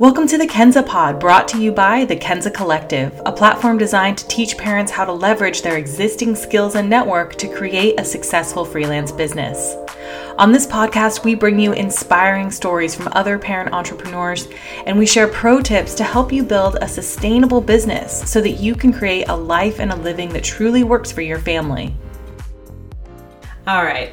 Welcome to the Kenza Pod, brought to you by the Kenza Collective, a platform designed to teach parents how to leverage their existing skills and network to create a successful freelance business. On this podcast, we bring you inspiring stories from other parent entrepreneurs, and we share pro tips to help you build a sustainable business so that you can create a life and a living that truly works for your family. All right,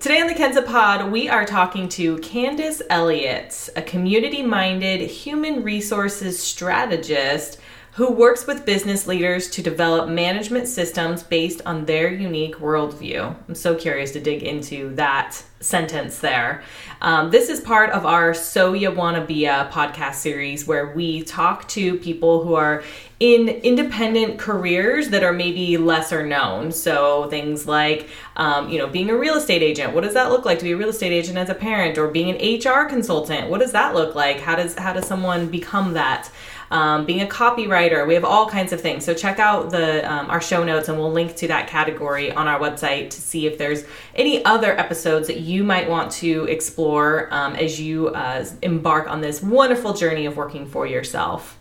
Today on the Kenza Pod, we are talking to Candice Elliot, a community minded human resources strategist who works with business leaders to develop management systems based on their unique worldview. I'm so curious to dig into that sentence there. Um, this is part of our So Ya Wanna Be a podcast series where we talk to people who are in independent careers that are maybe lesser known. So things like, um, you know, being a real estate agent. What does that look like to be a real estate agent as a parent, or being an HR consultant? What does that look like? How does how does someone become that? Um, being a copywriter. We have all kinds of things. So check out the um, our show notes, and we'll link to that category on our website to see if there's any other episodes that you might want to explore um, as you uh, embark on this wonderful journey of working for yourself.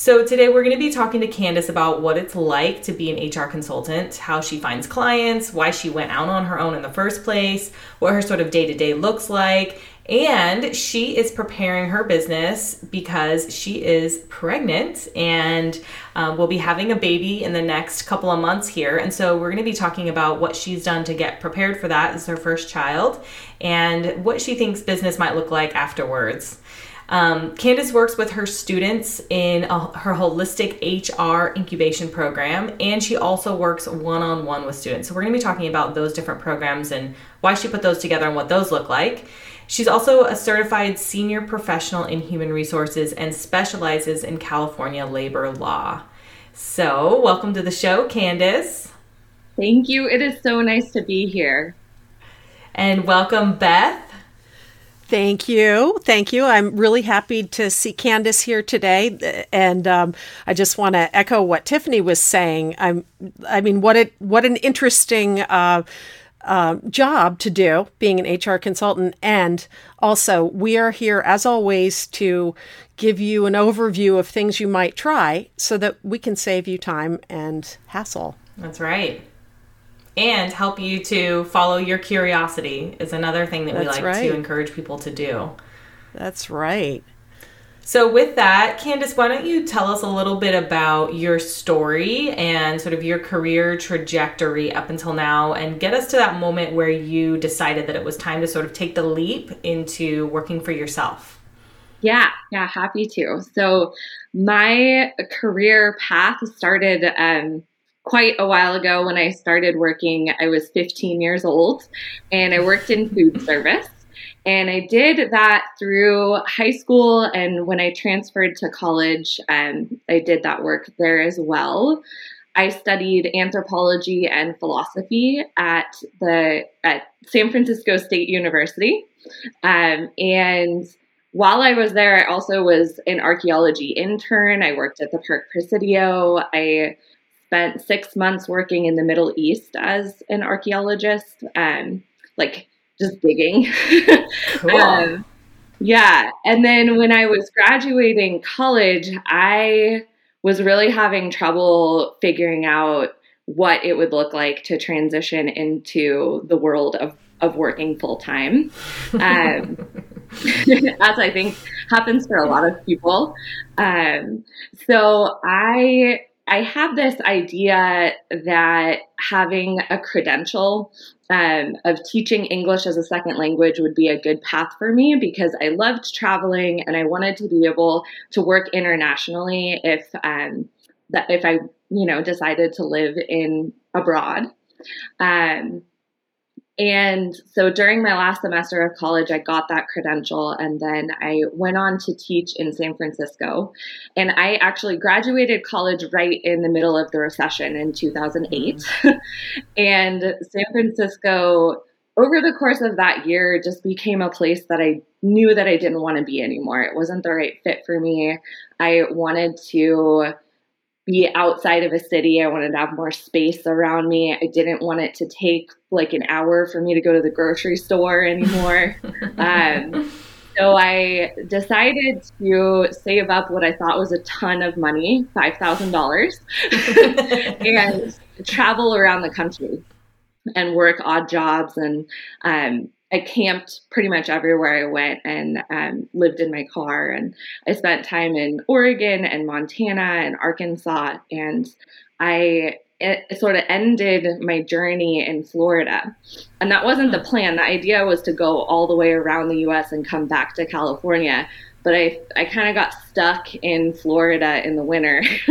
So, today we're going to be talking to Candice about what it's like to be an HR consultant, how she finds clients, why she went out on her own in the first place, what her sort of day to day looks like, and she is preparing her business because she is pregnant and um, will be having a baby in the next couple of months here. And so we're going to be talking about what she's done to get prepared for that as her first child and what she thinks business might look like afterwards. Um, Candice works with her students in a, her Wholistic HR incubation program, and she also works one on one with students. So, we're going to be talking about those different programs and why she put those together and what those look like. She's also a certified senior professional in human resources and specializes in California labor law. So, welcome to the show, Candice. Thank you. It is so nice to be here. And welcome, Beth. Thank you. Thank you. I'm really happy to see Candice here today. And um, I just want to echo what Tiffany was saying. I'm, I mean, what, it, what an interesting uh, uh, job to do being an HR consultant. And also, we are here, as always, to give you an overview of things you might try so that we can save you time and hassle. That's right. And help you to follow your curiosity is another thing that That's we like right. to encourage people to do. That's right. So, with that, Candice, why don't you tell us a little bit about your story and sort of your career trajectory up until now and get us to that moment where you decided that it was time to sort of take the leap into working for yourself? Yeah, yeah, happy to. So, my career path started um, quite a while ago when I started working. I was 15 years old and I worked in food service. And I did that through high school. And when I transferred to college, um, I did that work there as well. I studied anthropology and philosophy at the at San Francisco State University, um, and while I was there, I also was an archaeology intern. I worked at the Park Presidio. I spent six months working in the Middle East as an archaeologist, um, like just digging. Cool. um, yeah. And then when I was graduating college, I was really having trouble figuring out what it would look like to transition into the world of, of working full time. Um, as I think happens for a lot of people. Um, so I I have this idea that having a credential um, of teaching English as a second language would be a good path for me because I loved traveling and I wanted to be able to work internationally if um, that if I you know decided to live in abroad. Um, and so during my last semester of college, I got that credential and then I went on to teach in San Francisco. And I actually graduated college right in the middle of the recession in 2008. Mm-hmm. and San Francisco, over the course of that year, just became a place that I knew that I didn't want to be anymore. It wasn't the right fit for me. I wanted to be outside of a city. I wanted to have more space around me. I didn't want it to take like an hour for me to go to the grocery store anymore. um, so I decided to save up what I thought was a ton of money, $5,000, and travel around the country and work odd jobs. And um, I camped pretty much everywhere I went and um, lived in my car. And I spent time in Oregon and Montana and Arkansas. And I sort of ended my journey in Florida. And that wasn't the plan. The idea was to go all the way around the US and come back to California. But I, I kind of got stuck in Florida in the winter.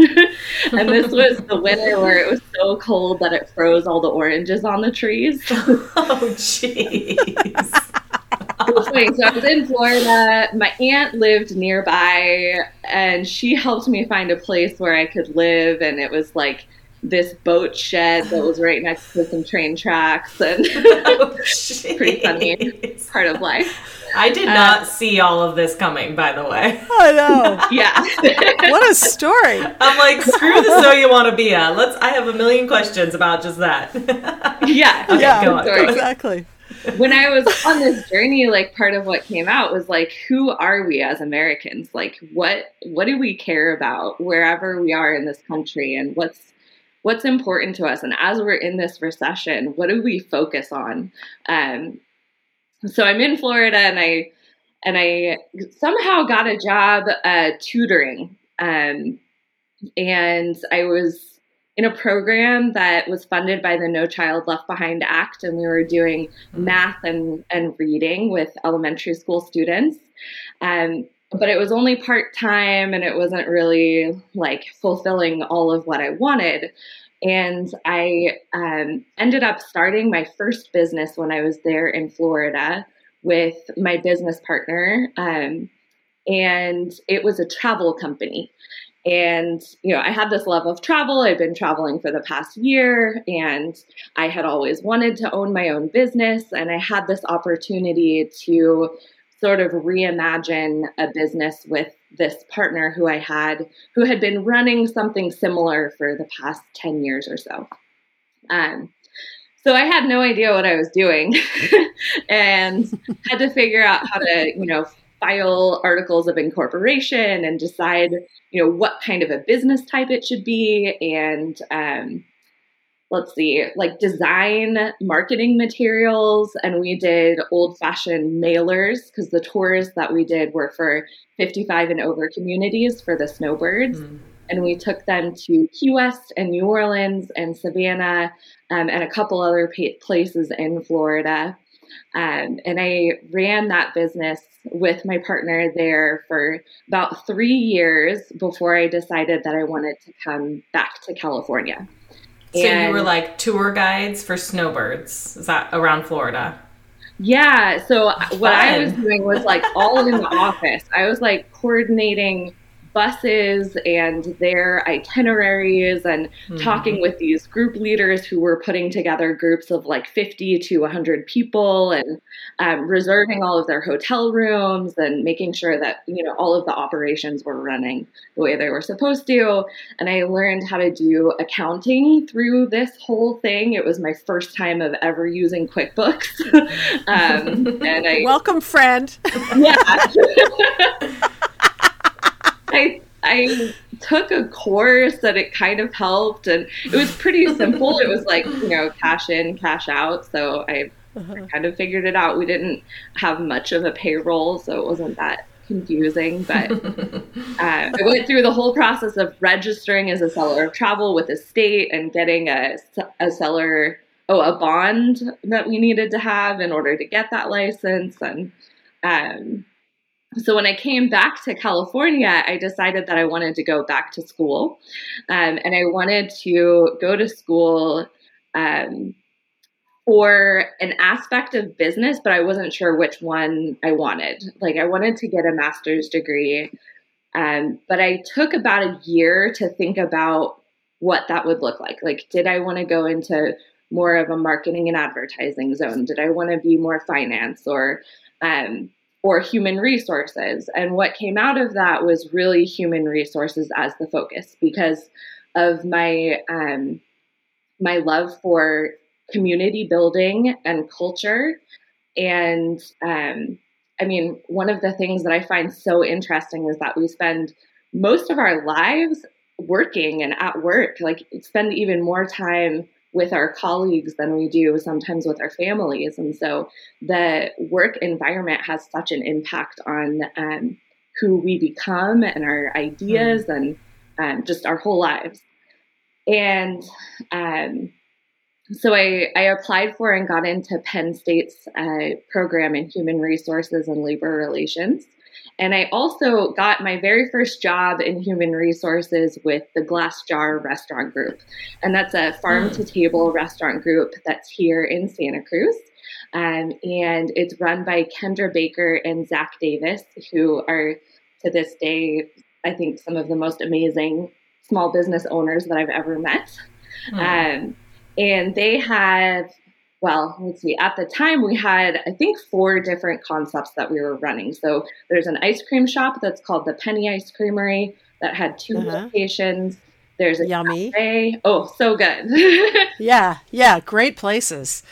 and this was the winter where it was so cold that it froze all the oranges on the trees. oh, jeez. So I was in Florida. My aunt lived nearby, and she helped me find a place where I could live. And it was like this boat shed that was right next to some train tracks and oh, pretty funny part of life. I did not uh, see all of this coming, by the way. I know. yeah. what a story. I'm like, screw the so you want to be a. Let's. I have a million questions about just that. yeah. Okay, yeah. Go on, exactly. When I was on this journey, like part of what came out was like, who are we as Americans? Like, what what do we care about wherever we are in this country, and what's what's important to us and as we're in this recession what do we focus on um, so i'm in florida and i and i somehow got a job uh, tutoring um, and i was in a program that was funded by the no child left behind act and we were doing mm-hmm. math and, and reading with elementary school students um, but it was only part time and it wasn't really like fulfilling all of what I wanted. And I um, ended up starting my first business when I was there in Florida with my business partner. Um, and it was a travel company. And, you know, I had this love of travel. I've been traveling for the past year and I had always wanted to own my own business. And I had this opportunity to sort of reimagine a business with this partner who I had who had been running something similar for the past 10 years or so. Um, so I had no idea what I was doing and had to figure out how to, you know, file articles of incorporation and decide, you know, what kind of a business type it should be and um, let's see, like design marketing materials. And we did old fashioned mailers because the tours that we did were for 55 and over communities for the snowbirds. Mm. And we took them to Key West and New Orleans and Savannah um, and a couple other pa- places in Florida. Um, and I ran that business with my partner there for about three years before I decided that I wanted to come back to California. So and, you were like tour guides for snowbirds. Is that around Florida? Yeah. So Fun. what I was doing was like all in the office. I was like coordinating buses and their itineraries and mm-hmm. talking with these group leaders who were putting together groups of like 50 to 100 people and um, reserving all of their hotel rooms and making sure that you know all of the operations were running the way they were supposed to. And i learned how to do accounting through this whole thing. It was my first time of ever using quickbooks. Um, and i welcome friend. Yeah I I took a course that it kind of helped, and it was pretty simple. it was like you know cash in, cash out. So I uh-huh. kind of figured it out. We didn't have much of a payroll, so it wasn't that confusing. But uh, I went through the whole process of registering as a seller of travel with the state and getting a a seller oh a bond that we needed to have in order to get that license and. Um, so when I came back to California, I decided that I wanted to go back to school, um, and I wanted to go to school um, for an aspect of business, but I wasn't sure which one I wanted. Like I wanted to get a master's degree, um, but I took about a year to think about what that would look like. Like, did I want to go into more of a marketing and advertising zone? Did I want to be more finance or um, or human resources. And what came out of that was really human resources as the focus because of my um, my love for community building and culture and um, I mean, one of the things that I find so interesting is that we spend most of our lives working and at work, like spend even more time with our colleagues than we do sometimes with our families. And so the work environment has such an impact on um, who we become and our ideas mm. and um, just our whole lives. And um, so I, I, applied for and got into Penn State's uh, program in human resources and labor relations. And I also got my very first job in human resources with the Glass Jar Restaurant Group. And that's a farm to table restaurant group that's here in Santa Cruz. Um, and it's run by Kendra Baker and Zach Davis, who are to this day, I think, some of the most amazing small business owners that I've ever met. Mm. Um, and they have well, let's see, at the time we had, I think, four different concepts that we were running. So there's an ice cream shop that's called the Penny Ice Creamery that had 2 uh-huh. locations. There's a yummy. Cafe. Oh, so good. yeah, yeah, great places.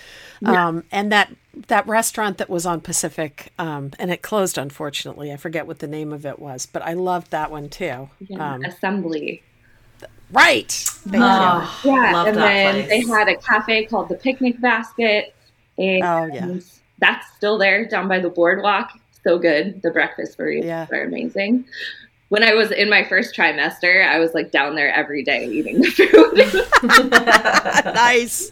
Yeah. Um, and that that restaurant that was on Pacific, um, and it closed unfortunately. I forget what the name of it was, but I loved that one too. Yeah, um, Assembly. Right. Thank oh, you. Yeah. and then place. they had a cafe called the Picnic Basket. And oh, yeah. that's still there down by the boardwalk. So good. The breakfast burritos yeah. are amazing. When I was in my first trimester, I was like down there every day eating the food. nice.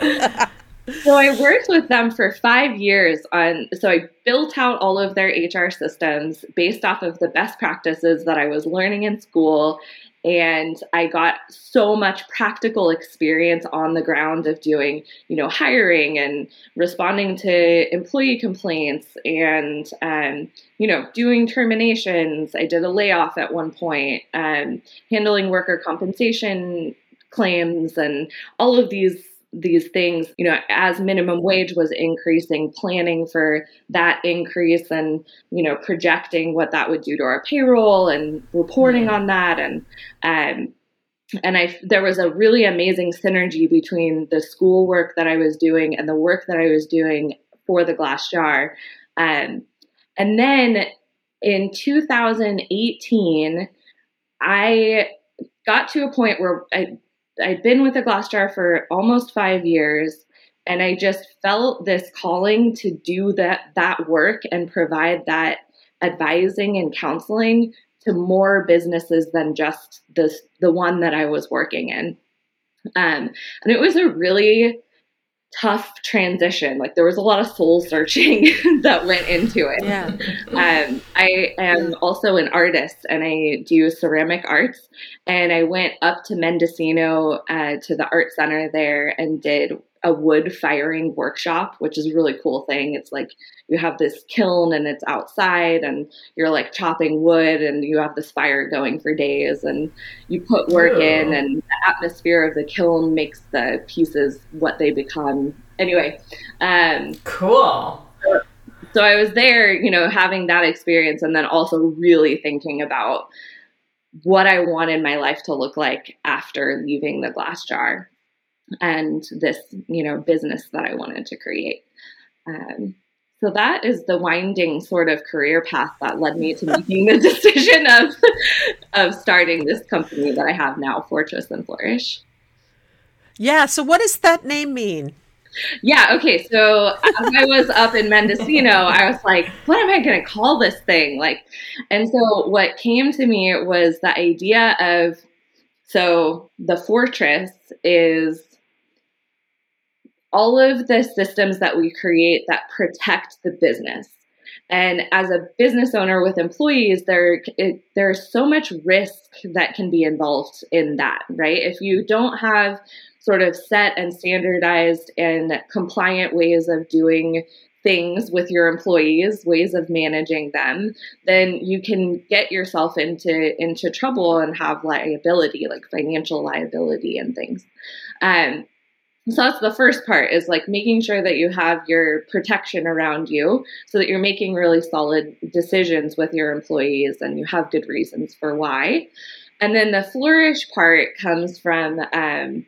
so I worked with them for five years on. So I built out all of their HR systems based off of the best practices that I was learning in school and i got so much practical experience on the ground of doing you know hiring and responding to employee complaints and um, you know doing terminations. I did a layoff at one point um, handling worker compensation claims and all of these these things, you know, as minimum wage was increasing, planning for that increase and, you know, projecting what that would do to our payroll and reporting mm-hmm. on that. And, um, and I, there was a really amazing synergy between the school work that I was doing and the work that I was doing for the glass jar. Um, and then in 2018, I got to a point where I I'd been with a glass jar for almost five years, and I just felt this calling to do that that work and provide that advising and counseling to more businesses than just this the one that I was working in. Um, and it was a really tough transition. Like there was a lot of soul searching that went into it. Yeah. Um, I am also an artist and I do ceramic arts. And I went up to Mendocino uh, to the art center there and did a wood firing workshop, which is a really cool thing. It's like you have this kiln and it's outside and you're like chopping wood and you have this fire going for days and you put work in and the atmosphere of the kiln makes the pieces what they become. Anyway, um, cool. So, so I was there, you know, having that experience and then also really thinking about what I wanted my life to look like after leaving the glass jar and this you know business that I wanted to create. Um, so that is the winding sort of career path that led me to making the decision of of starting this company that I have now, Fortress and Flourish. Yeah. So what does that name mean? Yeah. Okay. So as I was up in Mendocino, I was like, what am I going to call this thing? Like, and so what came to me was the idea of so the fortress is all of the systems that we create that protect the business. And as a business owner with employees, there it, there's so much risk that can be involved in that, right? If you don't have sort of set and standardized and compliant ways of doing things with your employees, ways of managing them, then you can get yourself into into trouble and have liability, like financial liability and things. Um, so that's the first part is like making sure that you have your protection around you so that you're making really solid decisions with your employees and you have good reasons for why. And then the flourish part comes from um,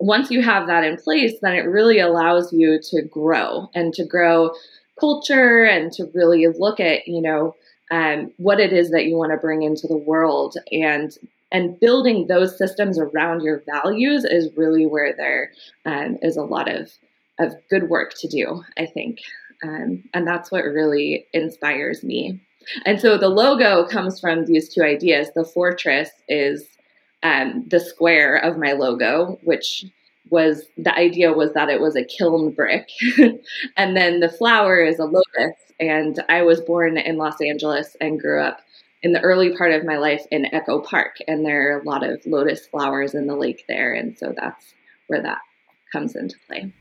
once you have that in place, then it really allows you to grow and to grow culture and to really look at, you know, um, what it is that you want to bring into the world and and building those systems around your values is really where there um, is a lot of of good work to do i think. Um, and that's what really inspires me. And so the logo comes from these two ideas. The fortress is um, the square of my logo which was the idea was that it was a kiln brick. And then the flower is a lotus. And i was born in los angeles and grew up in the early part of my life in echo park and there are a lot of lotus flowers in the lake there and so that's where that comes into play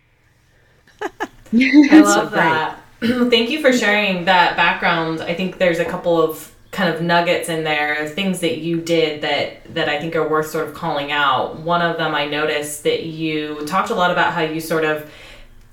i love that thank you for sharing that background i think there's a couple of kind of nuggets in there, things that you did that that I think are worth sort of calling out. One of them I noticed that you talked a lot about how you sort of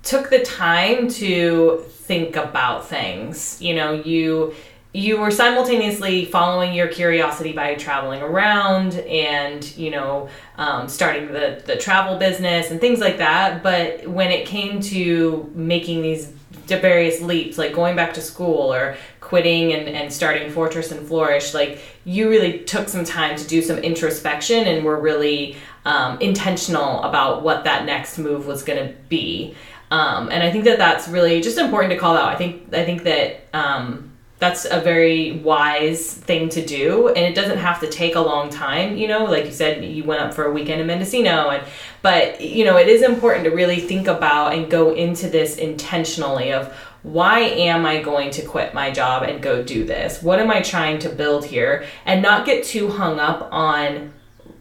took the time to think about things. You know, you you were simultaneously following your curiosity by traveling around and you know um, starting the, the travel business and things like that but when it came to making these various leaps like going back to school or quitting and, and starting Fortress and Flourish, like you really took some time to do some introspection and were really um, intentional about what that next move was going to be. Um, and I think that that's really just important to call out. I think I think that um, that's a very wise thing to do, and it doesn't have to take a long time. You know, like you said, you went up for a weekend in Mendocino, and but you know, it is important to really think about and go into this intentionally of why am I going to quit my job and go do this? What am I trying to build here? And not get too hung up on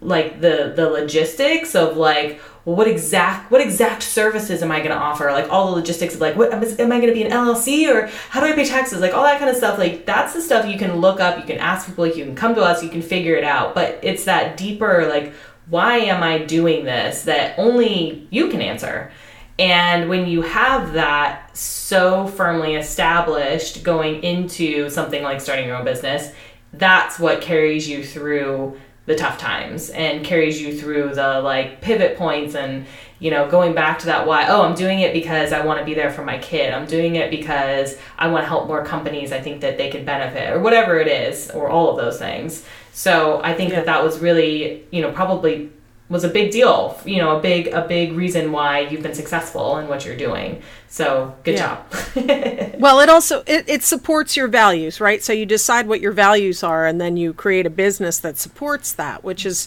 like the the logistics of like well, what exact what exact services am I going to offer? Like all the logistics of like what am I going to be an LLC or how do I pay taxes? Like all that kind of stuff. Like that's the stuff you can look up. You can ask people. You can come to us. You can figure it out. But it's that deeper like why am I doing this that only you can answer. And when you have that so firmly established going into something like starting your own business, that's what carries you through the tough times and carries you through the like pivot points and you know going back to that why oh i'm doing it because i want to be there for my kid i'm doing it because i want to help more companies i think that they could benefit or whatever it is or all of those things so i think yeah. that that was really you know probably was a big deal you know a big a big reason why you've been successful in what you're doing so good yeah. job well it also it, it supports your values right so you decide what your values are and then you create a business that supports that which is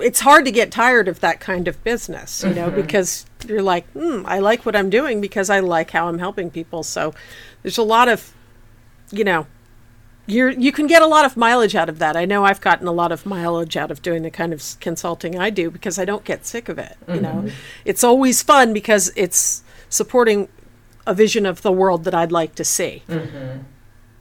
it's hard to get tired of that kind of business you know mm-hmm. because you're like hmm, i like what i'm doing because i like how i'm helping people so there's a lot of you know you're you can get a lot of mileage out of that. I know I've gotten a lot of mileage out of doing the kind of consulting I do because I don't get sick of it. Mm-hmm. You know, mm-hmm. it's always fun because it's supporting a vision of the world that I'd like to see. Mm-hmm.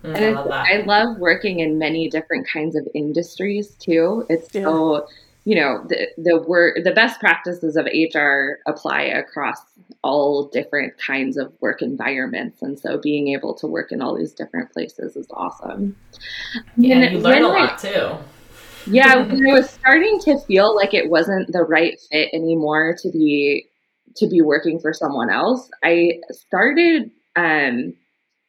I, love I, love working in many different kinds of industries too. It's yeah. so you know the the work the best practices of HR apply across all different kinds of work environments, and so being able to work in all these different places is awesome. Yeah, and you learn a lot too. Yeah, when I was starting to feel like it wasn't the right fit anymore to be to be working for someone else, I started um,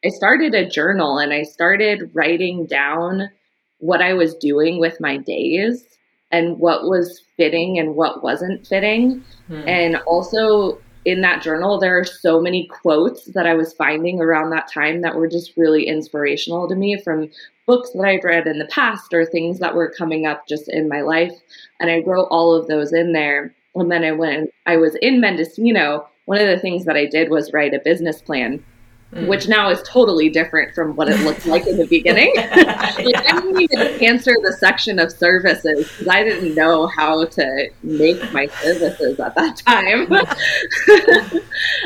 I started a journal and I started writing down what I was doing with my days and what was fitting and what wasn't fitting. Mm. And also in that journal, there are so many quotes that I was finding around that time that were just really inspirational to me from books that I'd read in the past or things that were coming up just in my life. And I wrote all of those in there. And then I went, I was in Mendocino. One of the things that I did was write a business plan Mm. Which now is totally different from what it looked like in the beginning. like, yeah. I didn't even answer the section of services because I didn't know how to make my services at that time.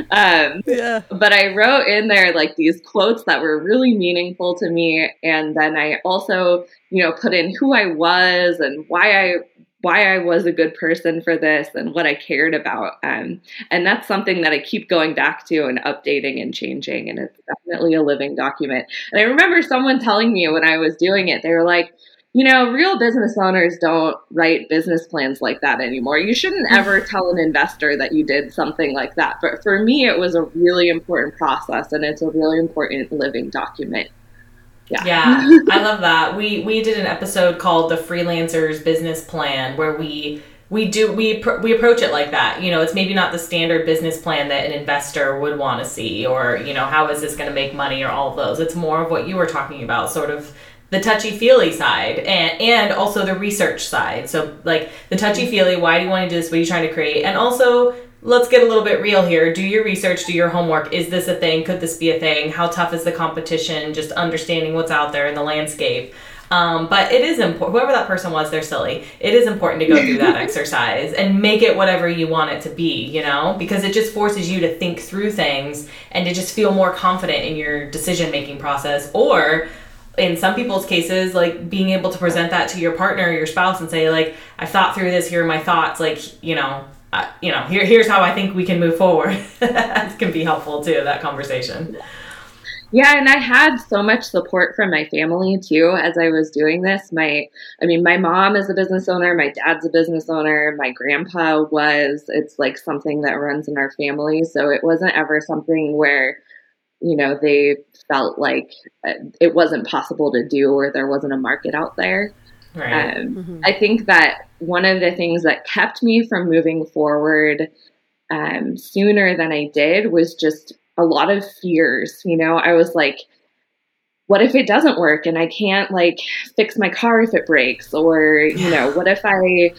um, yeah. But I wrote in there like these quotes that were really meaningful to me, and then I also, you know, put in who I was and why I why I was a good person for this and what I cared about. Um, and that's something that I keep going back to and updating and changing. And it's definitely a living document. And I remember someone telling me when I was doing it, they were like, you know, real business owners don't write business plans like that anymore. You shouldn't ever tell an investor that you did something like that. But for me, it was a really important process and it's a really important living document. Yeah. yeah, I love that. We we did an episode called the Freelancer's Business Plan where we we do we we approach it like that. You know, it's maybe not the standard business plan that an investor would want to see or, you know, how is this going to make money or all of those. It's more of what you were talking about, sort of the touchy feely side and and also the research side. So like the touchy feely, why do you want to do this? What are you trying to create? And also let's get a little bit real here. Do your research, do your homework. Is this a thing? Could this be a thing? How tough is the competition? Just understanding what's out there in the landscape. Um, but it is important. Whoever that person was, they're silly. It is important to go through that exercise and make it whatever you want it to be, you know, because it just forces you to think through things and to just feel more confident in your decision making process. Or in some people's cases, like being able to present that to your partner or your spouse and say, like, I thought through this. Here are my thoughts. Like, you know, uh, you know, here, here's how I think we can move forward. that can be helpful too. That conversation. Yeah, and I had so much support from my family too as I was doing this. My I mean, my mom is a business owner, my dad's a business owner, my grandpa was. It's like something that runs in our family, so it wasn't ever something where you know, they felt like uh, it wasn't possible to do or there wasn't a market out there. Right. Um, mm-hmm. I think that one of the things that kept me from moving forward um, sooner than I did was just a lot of fears. You know, I was like, what if it doesn't work and I can't like fix my car if it breaks? Or, you know, what if I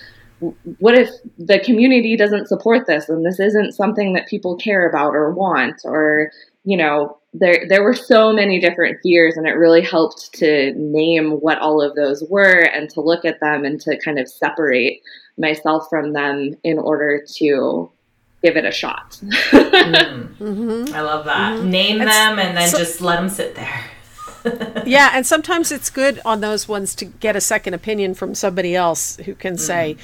what if the community doesn't support this and this isn't something that people care about or want or you know there there were so many different fears and it really helped to name what all of those were and to look at them and to kind of separate myself from them in order to give it a shot mm. mm-hmm. i love that mm-hmm. name it's, them and then so, just let them sit there yeah and sometimes it's good on those ones to get a second opinion from somebody else who can mm. say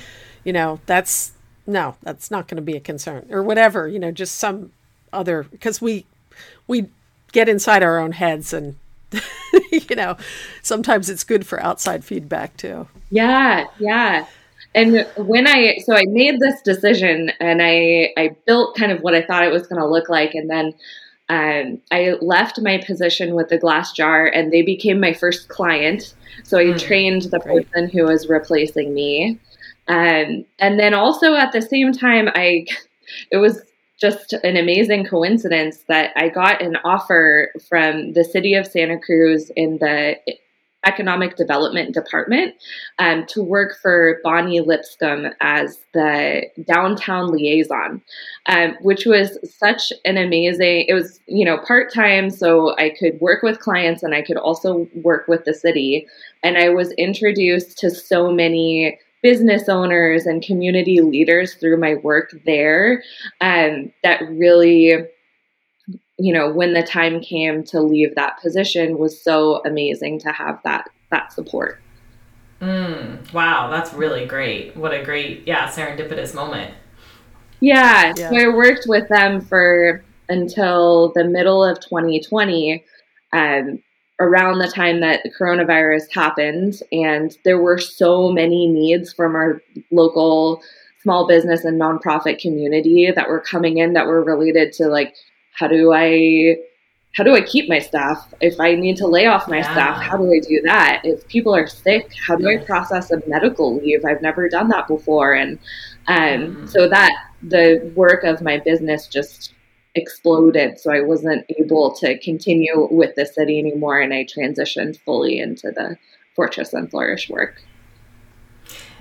you know that's no that's not going to be a concern or whatever you know just some other because we we get inside our own heads and you know sometimes it's good for outside feedback too. Yeah yeah. And when i so i made this decision and i i built kind of what i thought it was going to look like. And then um, i left my position with the glass jar and they became my first client. So i mm, trained the person who was replacing me. Um, and then also at the same time i it was just an amazing coincidence that I got an offer from the city of Santa Cruz in the economic development department um, to work for Bonnie Lipscomb as the downtown liaison, um, which was such an amazing. It was you know part time, so I could work with clients and I could also work with the city, and I was introduced to so many business owners and community leaders through my work there um, that really you know when the time came to leave that position was so amazing to have that that support. Mm, wow that's really great. What a great yeah serendipitous moment. Yeah, yeah. so i worked with them for until the middle of 2020 um, around the time that the coronavirus happened, and there were so many needs from our local small business and nonprofit community that were coming in that were related to like how do I how do I keep my staff? If I need to lay off my yeah. staff, how do I do that? If people are sick, how do I process a medical leave? I've never done that before, and um, mm-hmm. so that the work of my business just exploded. So I wasn't able to continue with the city anymore. And I transitioned fully into the Fortress and Flourish work.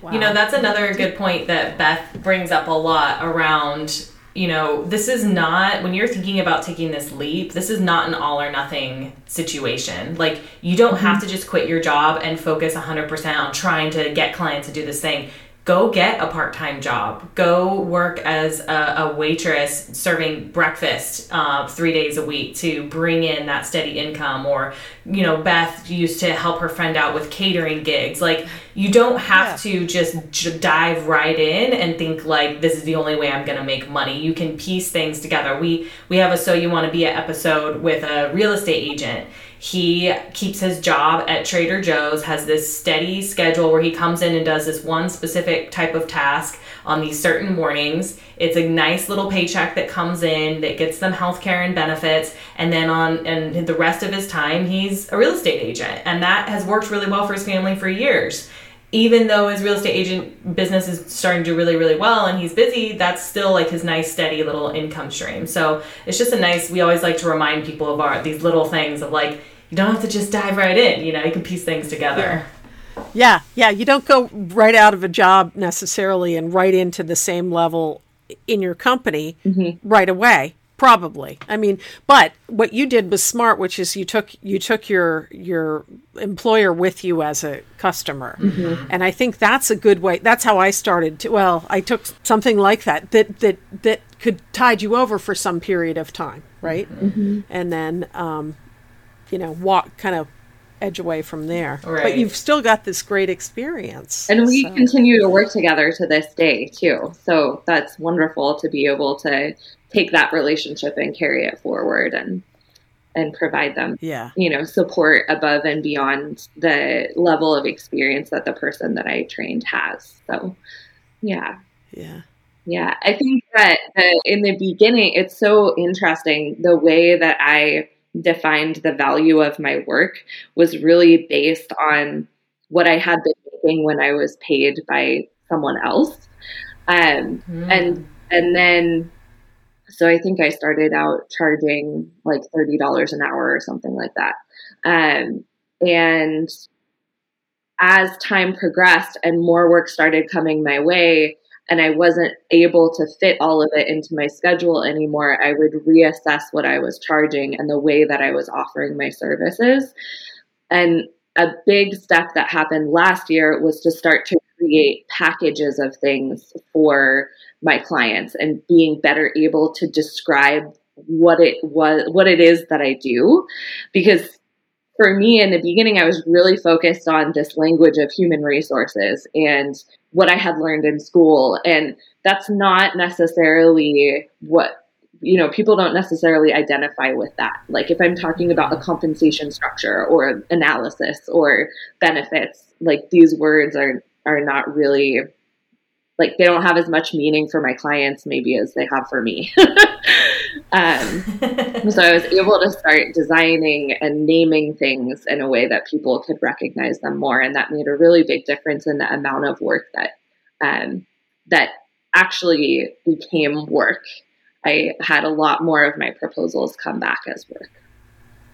Wow. You know, that's another good point that Beth brings up a lot around, you know, this is not, when you're thinking about taking this leap, this is not an all or nothing situation. Like, you don't mm-hmm. have to just quit your job and focus 100% on trying to get clients to do this thing go get a part-time job. Go work as a, a waitress serving breakfast uh, three days a week to bring in that steady income. Or you know beth used to help her friend out with catering gigs. Like you don't have yeah. to just j- dive right in and think like this is the only way i'm going to make money. You can piece things together. We we have a so you want to be an episode with a real estate agent he keeps his job at Trader Joe's, has this steady schedule where he comes in and does this one specific type of task on these certain mornings. It's a nice little paycheck that comes in that gets them health care and benefits. And then on and the rest of his time, he's a real estate agent. And that has worked really well for his family for years even though his real estate agent business is starting to do really really well and he's busy that's still like his nice steady little income stream so it's just a nice we always like to remind people of our these little things of like you don't have to just dive right in you know you can piece things together yeah. yeah yeah you don't go right out of a job necessarily and right into the same level in your company mm-hmm. right away probably i mean but what you did was smart which is you took you took your your employer with you as a customer mm-hmm. and i think that's a good way that's how i started to well i took something like that that that that could tide you over for some period of time right mm-hmm. and then um, you know walk kind of edge away from there right. but you've still got this great experience and we so. continue to work together to this day too so that's wonderful to be able to take that relationship and carry it forward and and provide them yeah. you know support above and beyond the level of experience that the person that i trained has. So yeah. Yeah. Yeah. I think that in the beginning it's so interesting. The way that i defined the value of my work was really based on what i had been making when i was paid by someone else. Um, mm. and and then so I think I started out charging like $30 an hour or something like that. Um, and as time progressed and more work started coming my way, and I wasn't able to fit all of it into my schedule anymore, I would reassess what I was charging and the way that I was offering my services. And a big step that happened last year was to start to create packages of things for my clients and being better able to describe what it was what it is that I do. Because for me in the beginning I was really focused on this language of human resources and what I had learned in school. And that's not necessarily what you know people don't necessarily identify with that. Like if i'm talking about a compensation structure or analysis or benefits like these words are are not really like they don't have as much meaning for my clients maybe as they have for me. um, so I was able to start designing and naming things in a way that people could recognize them more, and that made a really big difference in the amount of work that um, that actually became work. I had a lot more of my proposals come back as work.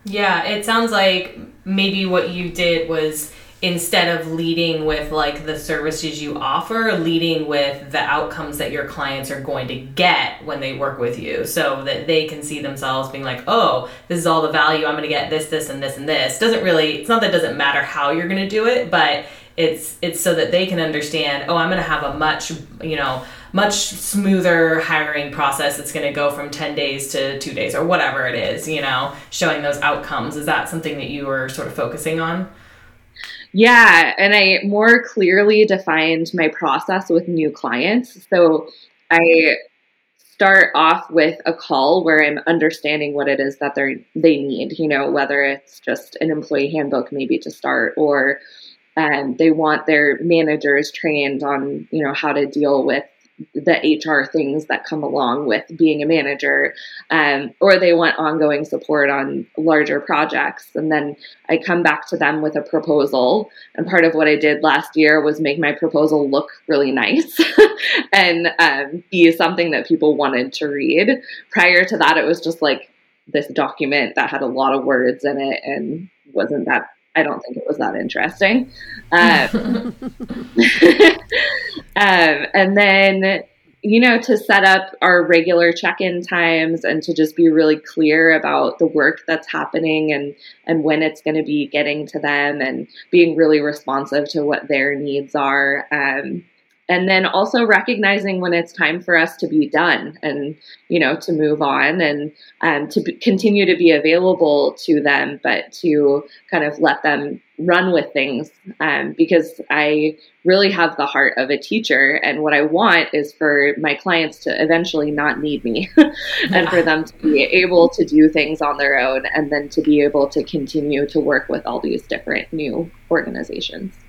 Yeah, it sounds like maybe what you did was instead of leading with like the services you offer leading with the outcomes that your clients are going to get when they work with you so that they can see themselves being like oh this is all the value. I'm going to get this this and this and this. Doesn't really it's not that it doesn't matter how you're going to do it but it's it's so that they can understand oh i'm going to have a much you know much smoother hiring process it's going to go from 10 days to 2 days or whatever it is you know showing those outcomes. Is that something that you were sort of focusing on yeah, and I more clearly defined my process with new clients. So I start off with a call where I'm understanding what it is that they they need. You know, whether it's just an employee handbook maybe to start, or um, they want their managers trained on you know how to deal with the HR things that come along with being a manager, um, or they want ongoing support on larger projects. And then I come back to them with a proposal. And part of what I did last year was make my proposal look really nice and um, be something that people wanted to read. Prior to that, it was just like this document that had a lot of words in it and wasn't that I don't think it was that interesting. Um, um, and then, you know, to set up our regular check in times and to just be really clear about the work that's happening and, and when it's going to be getting to them and being really responsive to what their needs are. Um, and then also recognizing when it's time for us to be done and you know to move on and um, to b- continue to be available to them but to kind of let them run with things um, because i really have the heart of a teacher and what i want is for my clients to eventually not need me and for them to be able to do things on their own and then to be able to continue to work with all these different new organizations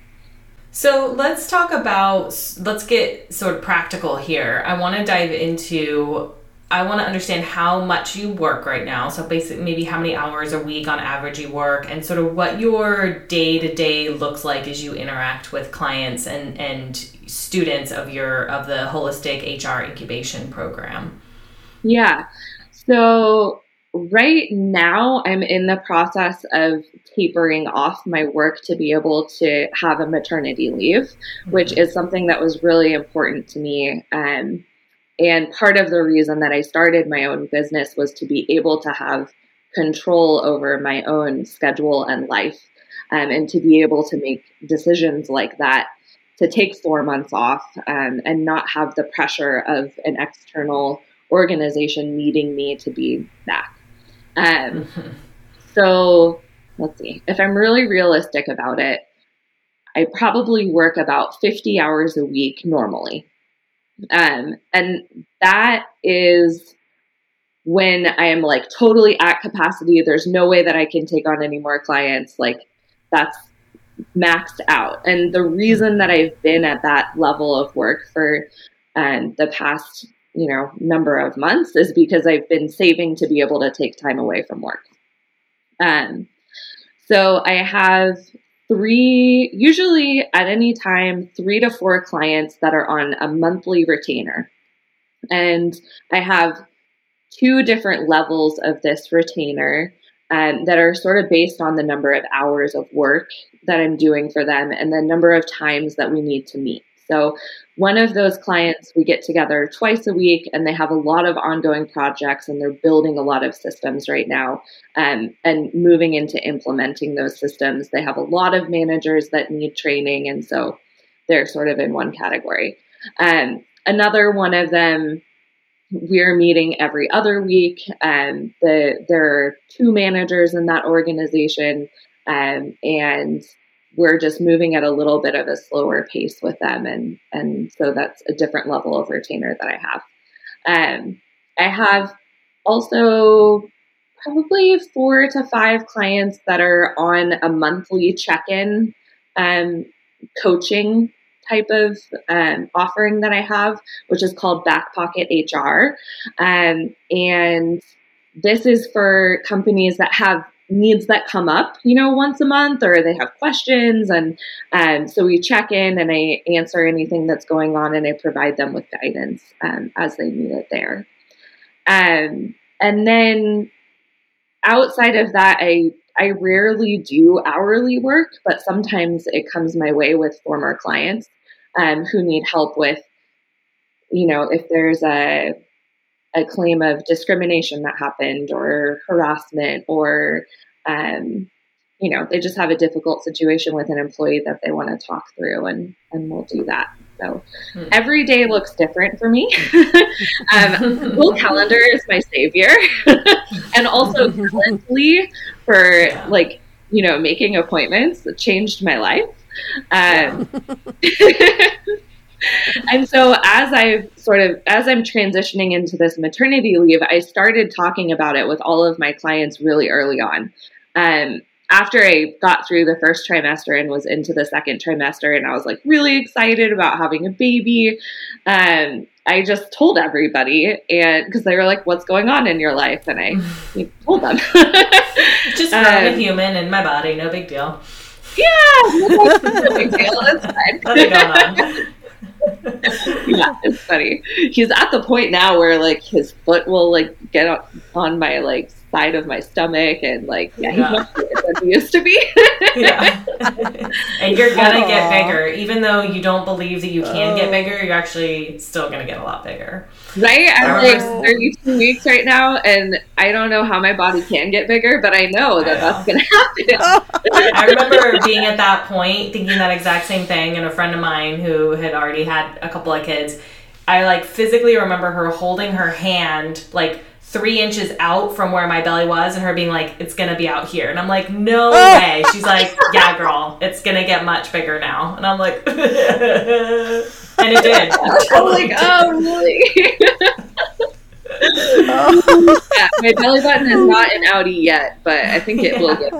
so let's talk about, let's get sort of practical here. I want to dive into, I want to understand how much you work right now. So basically, maybe how many hours a week on average you work, and sort of what your day to day looks like as you interact with clients and, and students of your of the Wholistic HR incubation program. Yeah. So right now i'm in the process of tapering off my work to be able to have a maternity leave mm-hmm. which is something that was really important to me um, and part of the reason that i started my own business was to be able to have control over my own schedule and life um, and to be able to make decisions like that to take four months off um, and not have the pressure of an external organization needing me to be back um, mm-hmm. So let's see. If I'm really realistic about it, I probably work about 50 hours a week normally. Um, and that is when I am like totally at capacity. There's no way that I can take on any more clients. Like that's maxed out. And the reason that I've been at that level of work for um, the past you know number of months is because I've been saving to be able to take time away from work. Um, so I have three, usually at any time, three to four clients that are on a monthly retainer, and I have two different levels of this retainer. Um, that are sort of based on the number of hours of work that I'm doing for them and the number of times that we need to meet. So, one of those clients, we get together twice a week and they have a lot of ongoing projects and they're building a lot of systems right now um, and moving into implementing those systems. They have a lot of managers that need training. And so they're sort of in one category. Um, another one of them, we're meeting every other week. Um, the, there are two managers in that organization. Um, and we're just moving at a little bit of a slower pace with them and and so that's a different level of retainer that i have. Um, i have also probably four to five clients that are on a monthly check-in um, coaching type of um, offering that i have which is called back pocket hr um, and this is for companies that have needs that come up, you know, once a month, or they have questions, and um, so we check in and I answer anything that's going on, and I provide them with guidance um, as they need it there. Um, and then outside of that, I I rarely do hourly work, but sometimes it comes my way with former clients um, who need help with, you know, if there's a a claim of discrimination that happened or harassment or um, you know they just have a difficult situation with an employee that they want to talk through and and we'll do that so hmm. every day looks different for me um, google calendar is my savior and also calendly for yeah. like you know making appointments it changed my life um, and so as i sort of as i'm transitioning into this maternity leave i started talking about it with all of my clients really early on um, after I got through the first trimester and was into the second trimester, and I was like really excited about having a baby, um, I just told everybody, and because they were like, "What's going on in your life?" and I told them, "Just growing um, a human in my body, no big deal." Yeah, no big deal. It's fine. yeah, it's funny. He's at the point now where like his foot will like get on my like side of my stomach and like yeah, yeah. He's much bigger than as we used to be. yeah. and you're gonna get bigger. Even though you don't believe that you can oh. get bigger, you're actually still gonna get a lot bigger. Right? I'm like 32 weeks right now, and I don't know how my body can get bigger, but I know that I know. that's gonna happen. Oh. I remember being at that point thinking that exact same thing, and a friend of mine who had already had a couple of kids, I like physically remember her holding her hand like three inches out from where my belly was and her being like it's gonna be out here. And i'm like no oh. way. She's like yeah girl it's gonna get much bigger now. And i'm like and it did. Oh I'm like oh really? Oh. yeah, my belly button is not an outie yet but i think it yeah. will get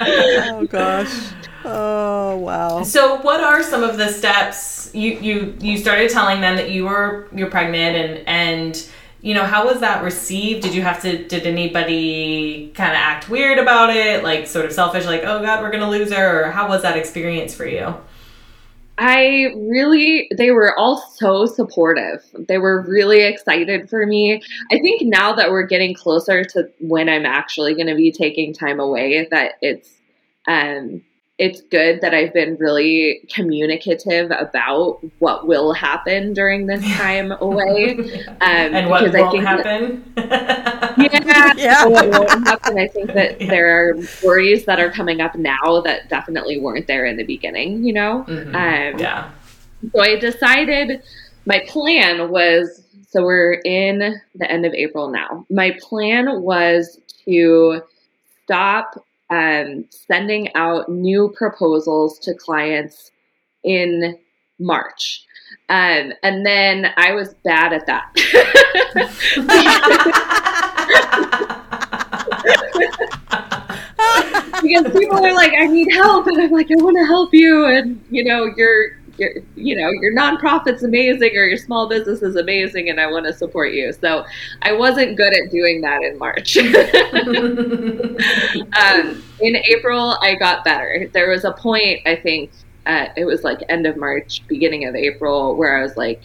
oh gosh. Oh wow. So what are some of the steps? You you you started telling them that you were you're pregnant and and you know how was that received did you have to did anybody kind of act weird about it like sort of selfish like oh god we're gonna lose her or how was that experience for you I really, they were all so supportive. They were really excited for me. I think now that we're getting closer to when I'm actually going to be taking time away, that it's, um, it's good that I've been really communicative about what will happen during this time away. Um, and what won't I think happen. That, yeah, yeah. what won't happen. I think that yeah. there are worries that are coming up now that definitely weren't there in the beginning, you know? Mm-hmm. Um, yeah. So I decided my plan was so we're in the end of April now. My plan was to stop um, sending out new proposals to clients in March. Um, and then I was bad at that. because people are like, I need help. And I'm like, I want to help you. And, you know, you're, your you know your nonprofit's amazing or your small business is amazing and I want to support you. So I wasn't good at doing that in March. um, in April, I got better. There was a point I think uh, it was like end of March, beginning of April, where I was like,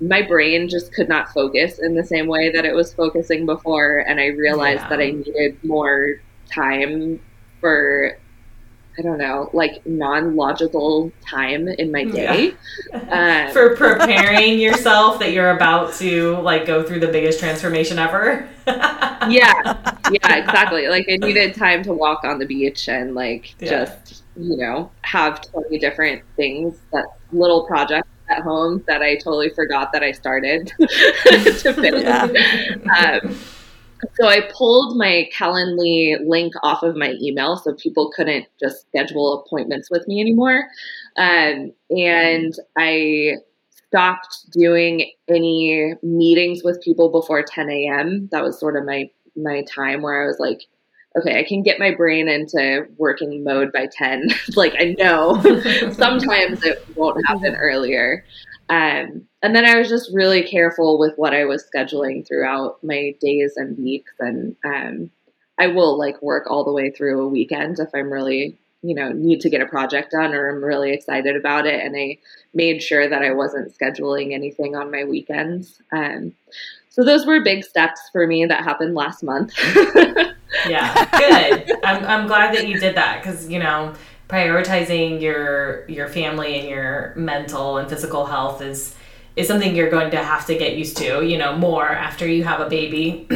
my brain just could not focus in the same way that it was focusing before, and I realized yeah. that I needed more time for I don't know, like non logical time in my day. Yeah. Um, For preparing yourself that you're about to like go through the biggest transformation ever. yeah. Yeah, exactly. Like I needed time to walk on the beach and like yeah. just, you know, have 20 different things that little projects at home that I totally forgot that I started to finish. Yeah. Um, so I pulled my Calendly link off of my email so people couldn't just schedule appointments with me anymore. Um, and I stopped doing any meetings with people before 10 a.m. That was sort of my my time where I was like, okay, I can get my brain into working mode by 10. like I know sometimes it won't happen earlier. Um, and then I was just really careful with what I was scheduling throughout my days and weeks. And um, I will like work all the way through a weekend if I'm really, you know, need to get a project done or I'm really excited about it. And I made sure that I wasn't scheduling anything on my weekends. Um, so those were big steps for me that happened last month. yeah, good. I'm, I'm glad that you did that because, you know, prioritizing your your family and your mental and physical health is is something you're going to have to get used to, you know, more after you have a baby.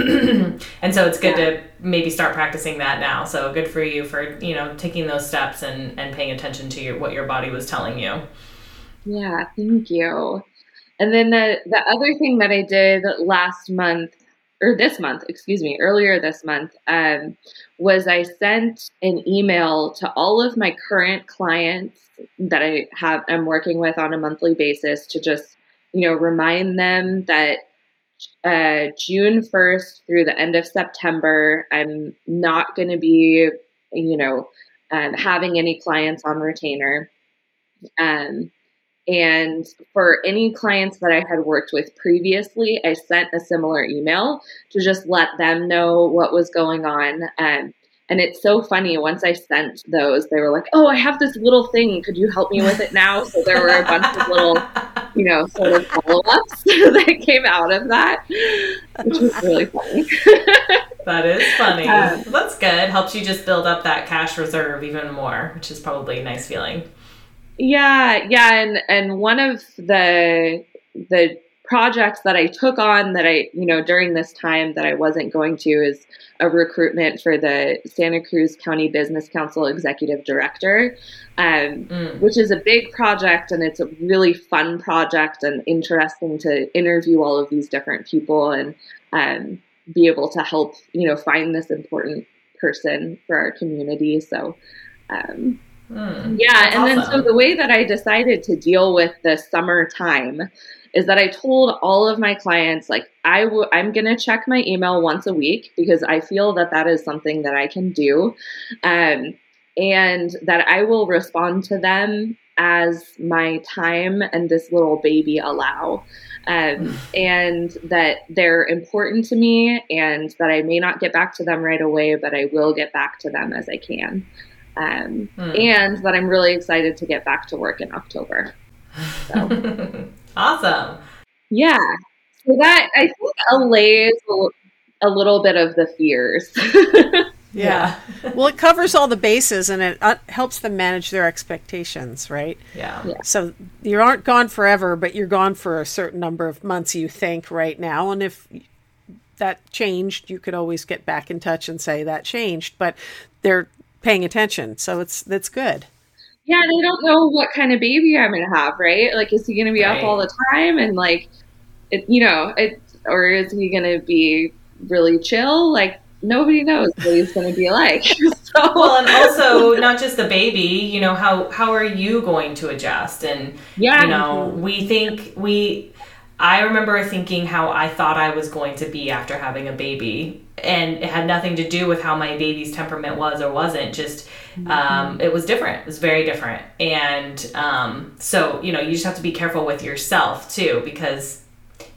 and so it's good yeah. to maybe start practicing that now. So good for you for, you know, taking those steps and, and paying attention to your, what your body was telling you. Yeah, thank you. And then the, the other thing that I did last month or this month, excuse me, earlier this month, um, was I sent an email to all of my current clients that I have I'm working with on a monthly basis to just, you know, remind them that uh, June 1st through the end of September, I'm not going to be, you know, um, having any clients on retainer. Um, and for any clients that I had worked with previously, I sent a similar email to just let them know what was going on. Um, and it's so funny. Once I sent those, they were like, "Oh, I have this little thing. Could you help me with it now?" So there were a bunch of little, you know, sort of follow ups that came out of that, which was really funny. that is funny. Um, That's good. Helps you just build up that cash reserve even more, which is probably a nice feeling. Yeah, yeah, and and one of the the projects that I took on that I, you know, during this time that I wasn't going to is a recruitment for the Santa Cruz County Business Council Executive Director, um, mm. which is a big project and it's a really fun project and interesting to interview all of these different people and um, be able to help, you know, find this important person for our community. So, um, Mm, yeah, and awesome. then so the way that I decided to deal with the summertime is that I told all of my clients like I w- I'm going to check my email once a week because I feel that that is something that I can do um, and that I will respond to them as my time and this little baby allow um, and that they're important to me and that I may not get back to them right away but I will get back to them as I can um, hmm. and that I'm really excited to get back to work in October. So. Awesome. Yeah. So that I think allays a little bit of the fears. yeah. well, it covers all the bases and it uh, helps them manage their expectations, right? Yeah. yeah. So you aren't gone forever, but you're gone for a certain number of months, you think, right now. And if that changed, you could always get back in touch and say that changed, but they're paying attention. So it's that's good yeah, they don't know what kind of baby I'm gonna have, right? Like, is he gonna be right. up all the time and like, it, you know, it, or is he gonna be really chill? Like, nobody knows what he's gonna be like. so. Well, and also not just the baby. You know, how how are you going to adjust? And yeah, you know, we think we. I remember thinking how I thought I was going to be after having a baby, and it had nothing to do with how my baby's temperament was or wasn't. Just um, mm-hmm. it was different. It was very different, and um, so you know you just have to be careful with yourself too because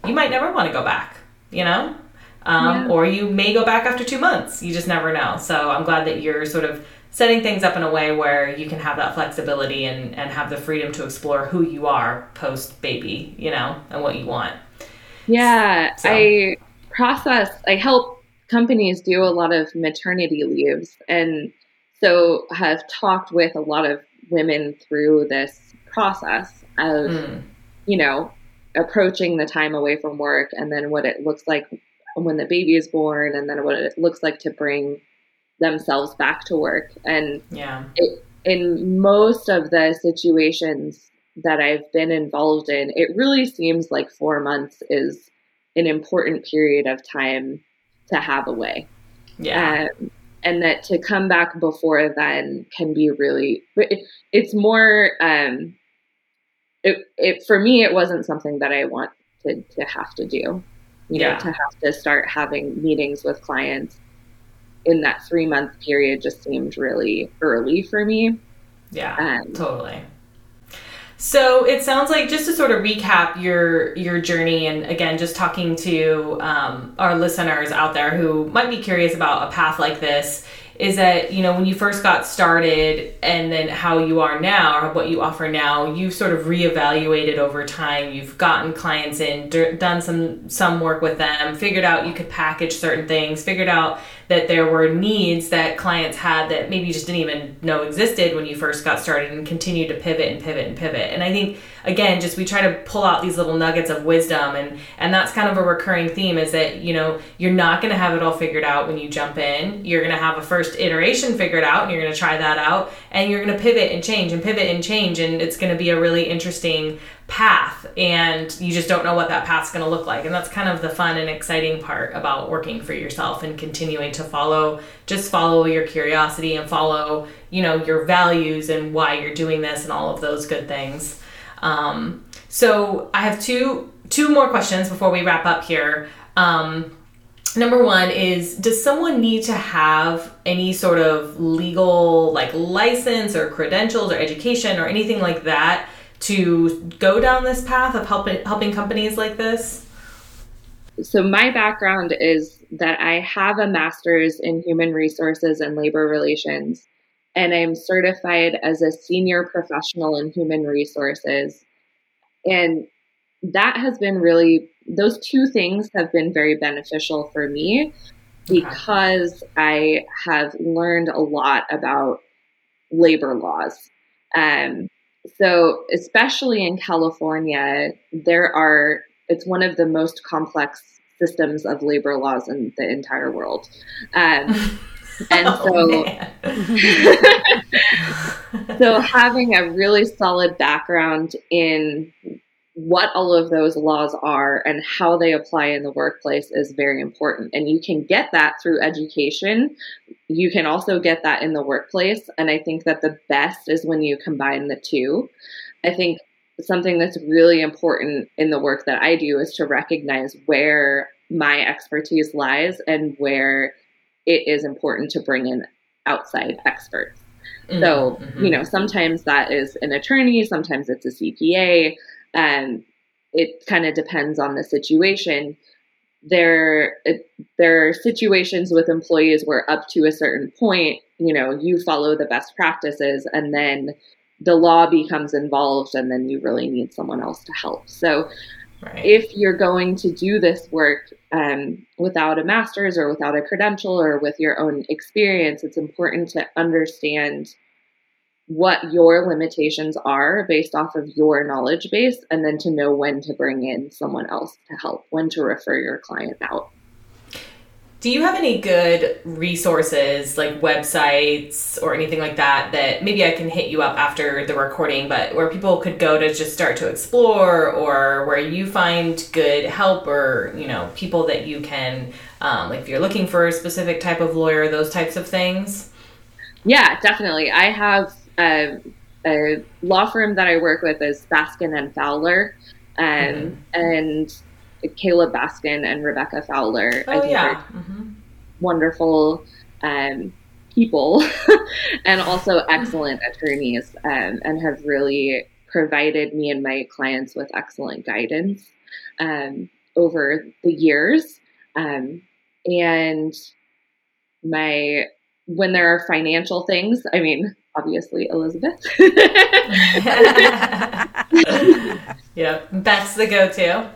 you might never want to go back. You know. Um, yeah. Or you may go back after two months. You just never know. So I'm glad that you're sort of setting things up in a way where you can have that flexibility and, and have the freedom to explore who you are post baby, you know, and what you want. Yeah, so. I process, I help companies do a lot of maternity leaves and so have talked with a lot of women through this process of mm. you know approaching the time away from work and then what it looks like when the baby is born and then what it looks like to bring themselves back to work and yeah it, in most of the situations that I've been involved in it really seems like 4 months is an important period of time to have away. Yeah. Um, and that to come back before then can be really, it, it's more, um, it, it, for me, it wasn't something that I wanted to, to have to do, you yeah. know, to have to start having meetings with clients in that three month period just seemed really early for me. Yeah, um, totally. So it sounds like just to sort of recap your your journey, and again, just talking to um, our listeners out there who might be curious about a path like this is that you know when you first got started and then how you are now or what you offer now you've sort of reevaluated over time you've gotten clients in d- done some some work with them figured out you could package certain things figured out that there were needs that clients had that maybe you just didn't even know existed when you first got started and continue to pivot and pivot and pivot. And I think again, just we try to pull out these little nuggets of wisdom and and that's kind of a recurring theme is that, you know, you're not going to have it all figured out when you jump in. You're going to have a first iteration figured out and you're going to try that out and you're going to pivot and change and pivot and change and it's going to be a really interesting path and you just don't know what that path's going to look like. And that's kind of the fun and exciting part about working for yourself and continuing to follow just follow your curiosity and follow you know your values and why you're doing this and all of those good things. Um, so i have two two more questions before we wrap up here. Um, number one is does someone need to have any sort of legal like license or credentials or education or anything like that to go down this path of helping helping companies like this? So my background is that I have a master's in human resources and labor relations and I'm certified as a senior professional in human resources. And that has been really those two things have been very beneficial for me because I have learned a lot about labor laws. Um, so, especially in California, there are, it's one of the most complex systems of labor laws in the entire world. Um, and oh, so, so having a really solid background in what all of those laws are and how they apply in the workplace is very important. And you can get that through education. You can also get that in the workplace. And I think that the best is when you combine the two. I think something that's really important in the work that I do is to recognize where my expertise lies and where it is important to bring in outside experts. Mm-hmm. So, you know, sometimes that is an attorney, sometimes it's a CPA, and it kind of depends on the situation. There, there are situations with employees where up to a certain point, you know, you follow the best practices, and then the law becomes involved, and then you really need someone else to help. So, Right. If you're going to do this work um, without a master's or without a credential or with your own experience, it's important to understand what your limitations are based off of your knowledge base and then to know when to bring in someone else to help, when to refer your client out. Do you have any good resources like websites or anything like that that maybe I can hit you up after the recording, but where people could go to just start to explore or where you find good help or, you know, people that you can, um, like if you're looking for a specific type of lawyer, those types of things? Yeah, definitely. I have a, a law firm that I work with is Baskin and Fowler, um, mm-hmm. and Caleb Baskin and Rebecca Fowler. Oh, I think yeah. Mm-hmm. wonderful um, people and also excellent attorneys um, and have really provided me and my clients with excellent guidance um, over the years. Um, and my when there are financial things, I mean, obviously Elizabeth. yeah, that's the go-to.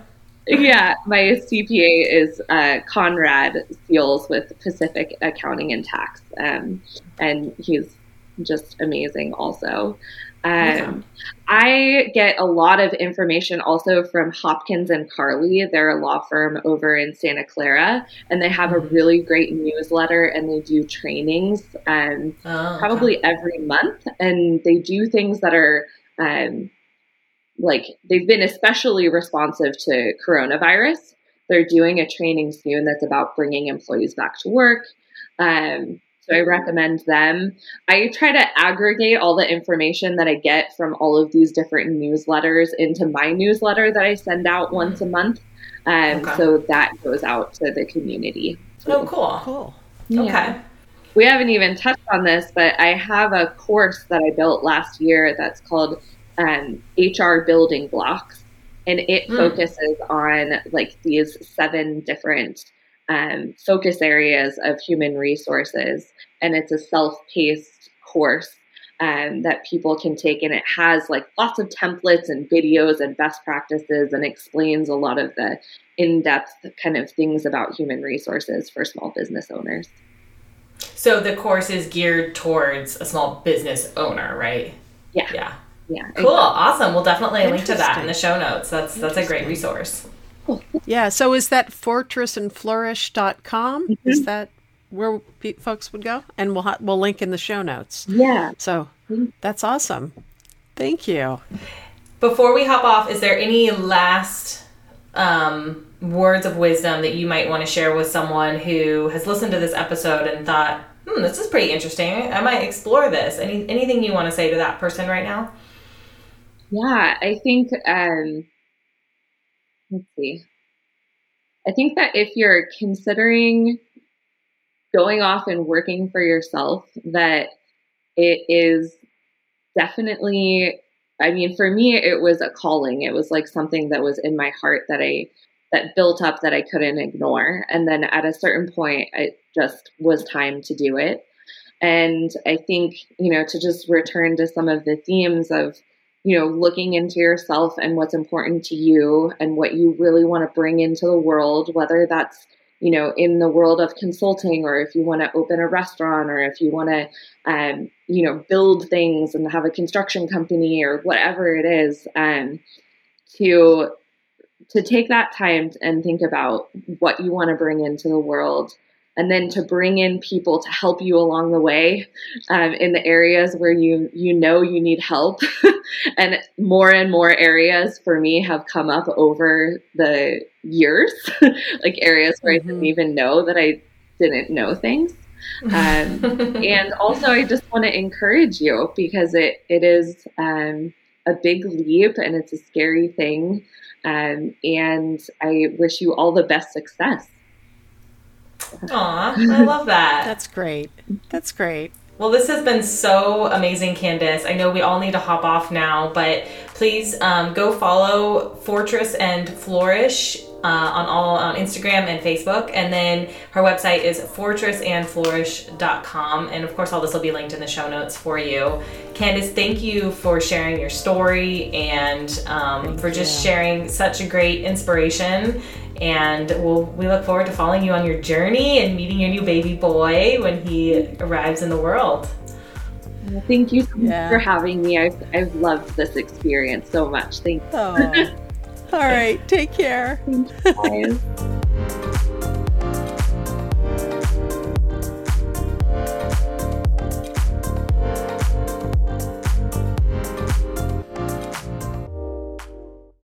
Yeah, my CPA is uh, Conrad Seals with Pacific Accounting and Tax, um, and he's just amazing. Also, um, I get a lot of information also from Hopkins and Carley. They're a law firm over in Santa Clara, and they have a mm-hmm. really great newsletter and they do trainings um, oh, okay. probably every month. And they do things that are um, like they've been especially responsive to coronavirus. They're doing a training soon that's about bringing employees back to work. Um, so I recommend them. I try to aggregate all the information that I get from all of these different newsletters into my newsletter that I send out once a month. Um, okay. So that goes out to the community. Oh, cool. Cool. Yeah. Okay. We haven't even touched on this, but I have a course that I built last year that's called um, HR Building Blocks. And it mm. focuses on like these seven different um, focus areas of human resources, and it's a self-paced course um, that people can take, and it has like lots of templates and videos and best practices, and explains a lot of the in-depth kind of things about human resources for small business owners. So the course is geared towards a small business owner, right? Yeah. Yeah. Yeah. Cool. Exactly. Awesome. We'll definitely link to that in the show notes. That's that's a great resource. Yeah. So is that fortressandflourish.com? Mm-hmm. Is that where folks would go? And we'll ha- we'll link in the show notes. Yeah. So that's awesome. Thank you. Before we hop off, is there any last um, words of wisdom that you might want to share with someone who has listened to this episode and thought, "Hmm, this is pretty interesting. I might explore this." Any anything you want to say to that person right now? Yeah, I think um, let's see. I think that if you're considering going off and working for yourself, that it is definitely I mean, for me, it was a calling. It was like something that was in my heart that I that built up that I couldn't ignore. And then at a certain point, it just was time to do it. And I think, you know, to just return to some of the themes of you know, looking into yourself and what's important to you and what you really want to bring into the world, whether that's you know, in the world of consulting, or if you want to open a restaurant, or if you want to, um, you know, build things and have a construction company, or whatever it is, um, to to take that time and think about what you want to bring into the world and then to bring in people to help you along the way um, in the areas where you you know you need help and more and more areas for me have come up over the years like areas where mm-hmm. i didn't mm-hmm. even know that i didn't know things um, and also i just want to encourage you because it it is um, a big leap and it's a scary thing um, and i wish you all the best success Aw, I love that. That's great. That's great. Well, this has been so amazing, Candice. I know we all need to hop off now, but please um, go follow Fortress and Flourish uh, on all on Instagram and Facebook. And then her website is fortressandflourish.com. And of course, all this will be linked in the show notes for you. Candice, thank you for sharing your story and um, for just you. sharing such a great inspiration and we'll, we look forward to following you on your journey and meeting your new baby boy when he arrives in the world. Thank you yeah. for having me. I've, I've loved this experience so much. Thank you. Oh. All right. Take care. Bye.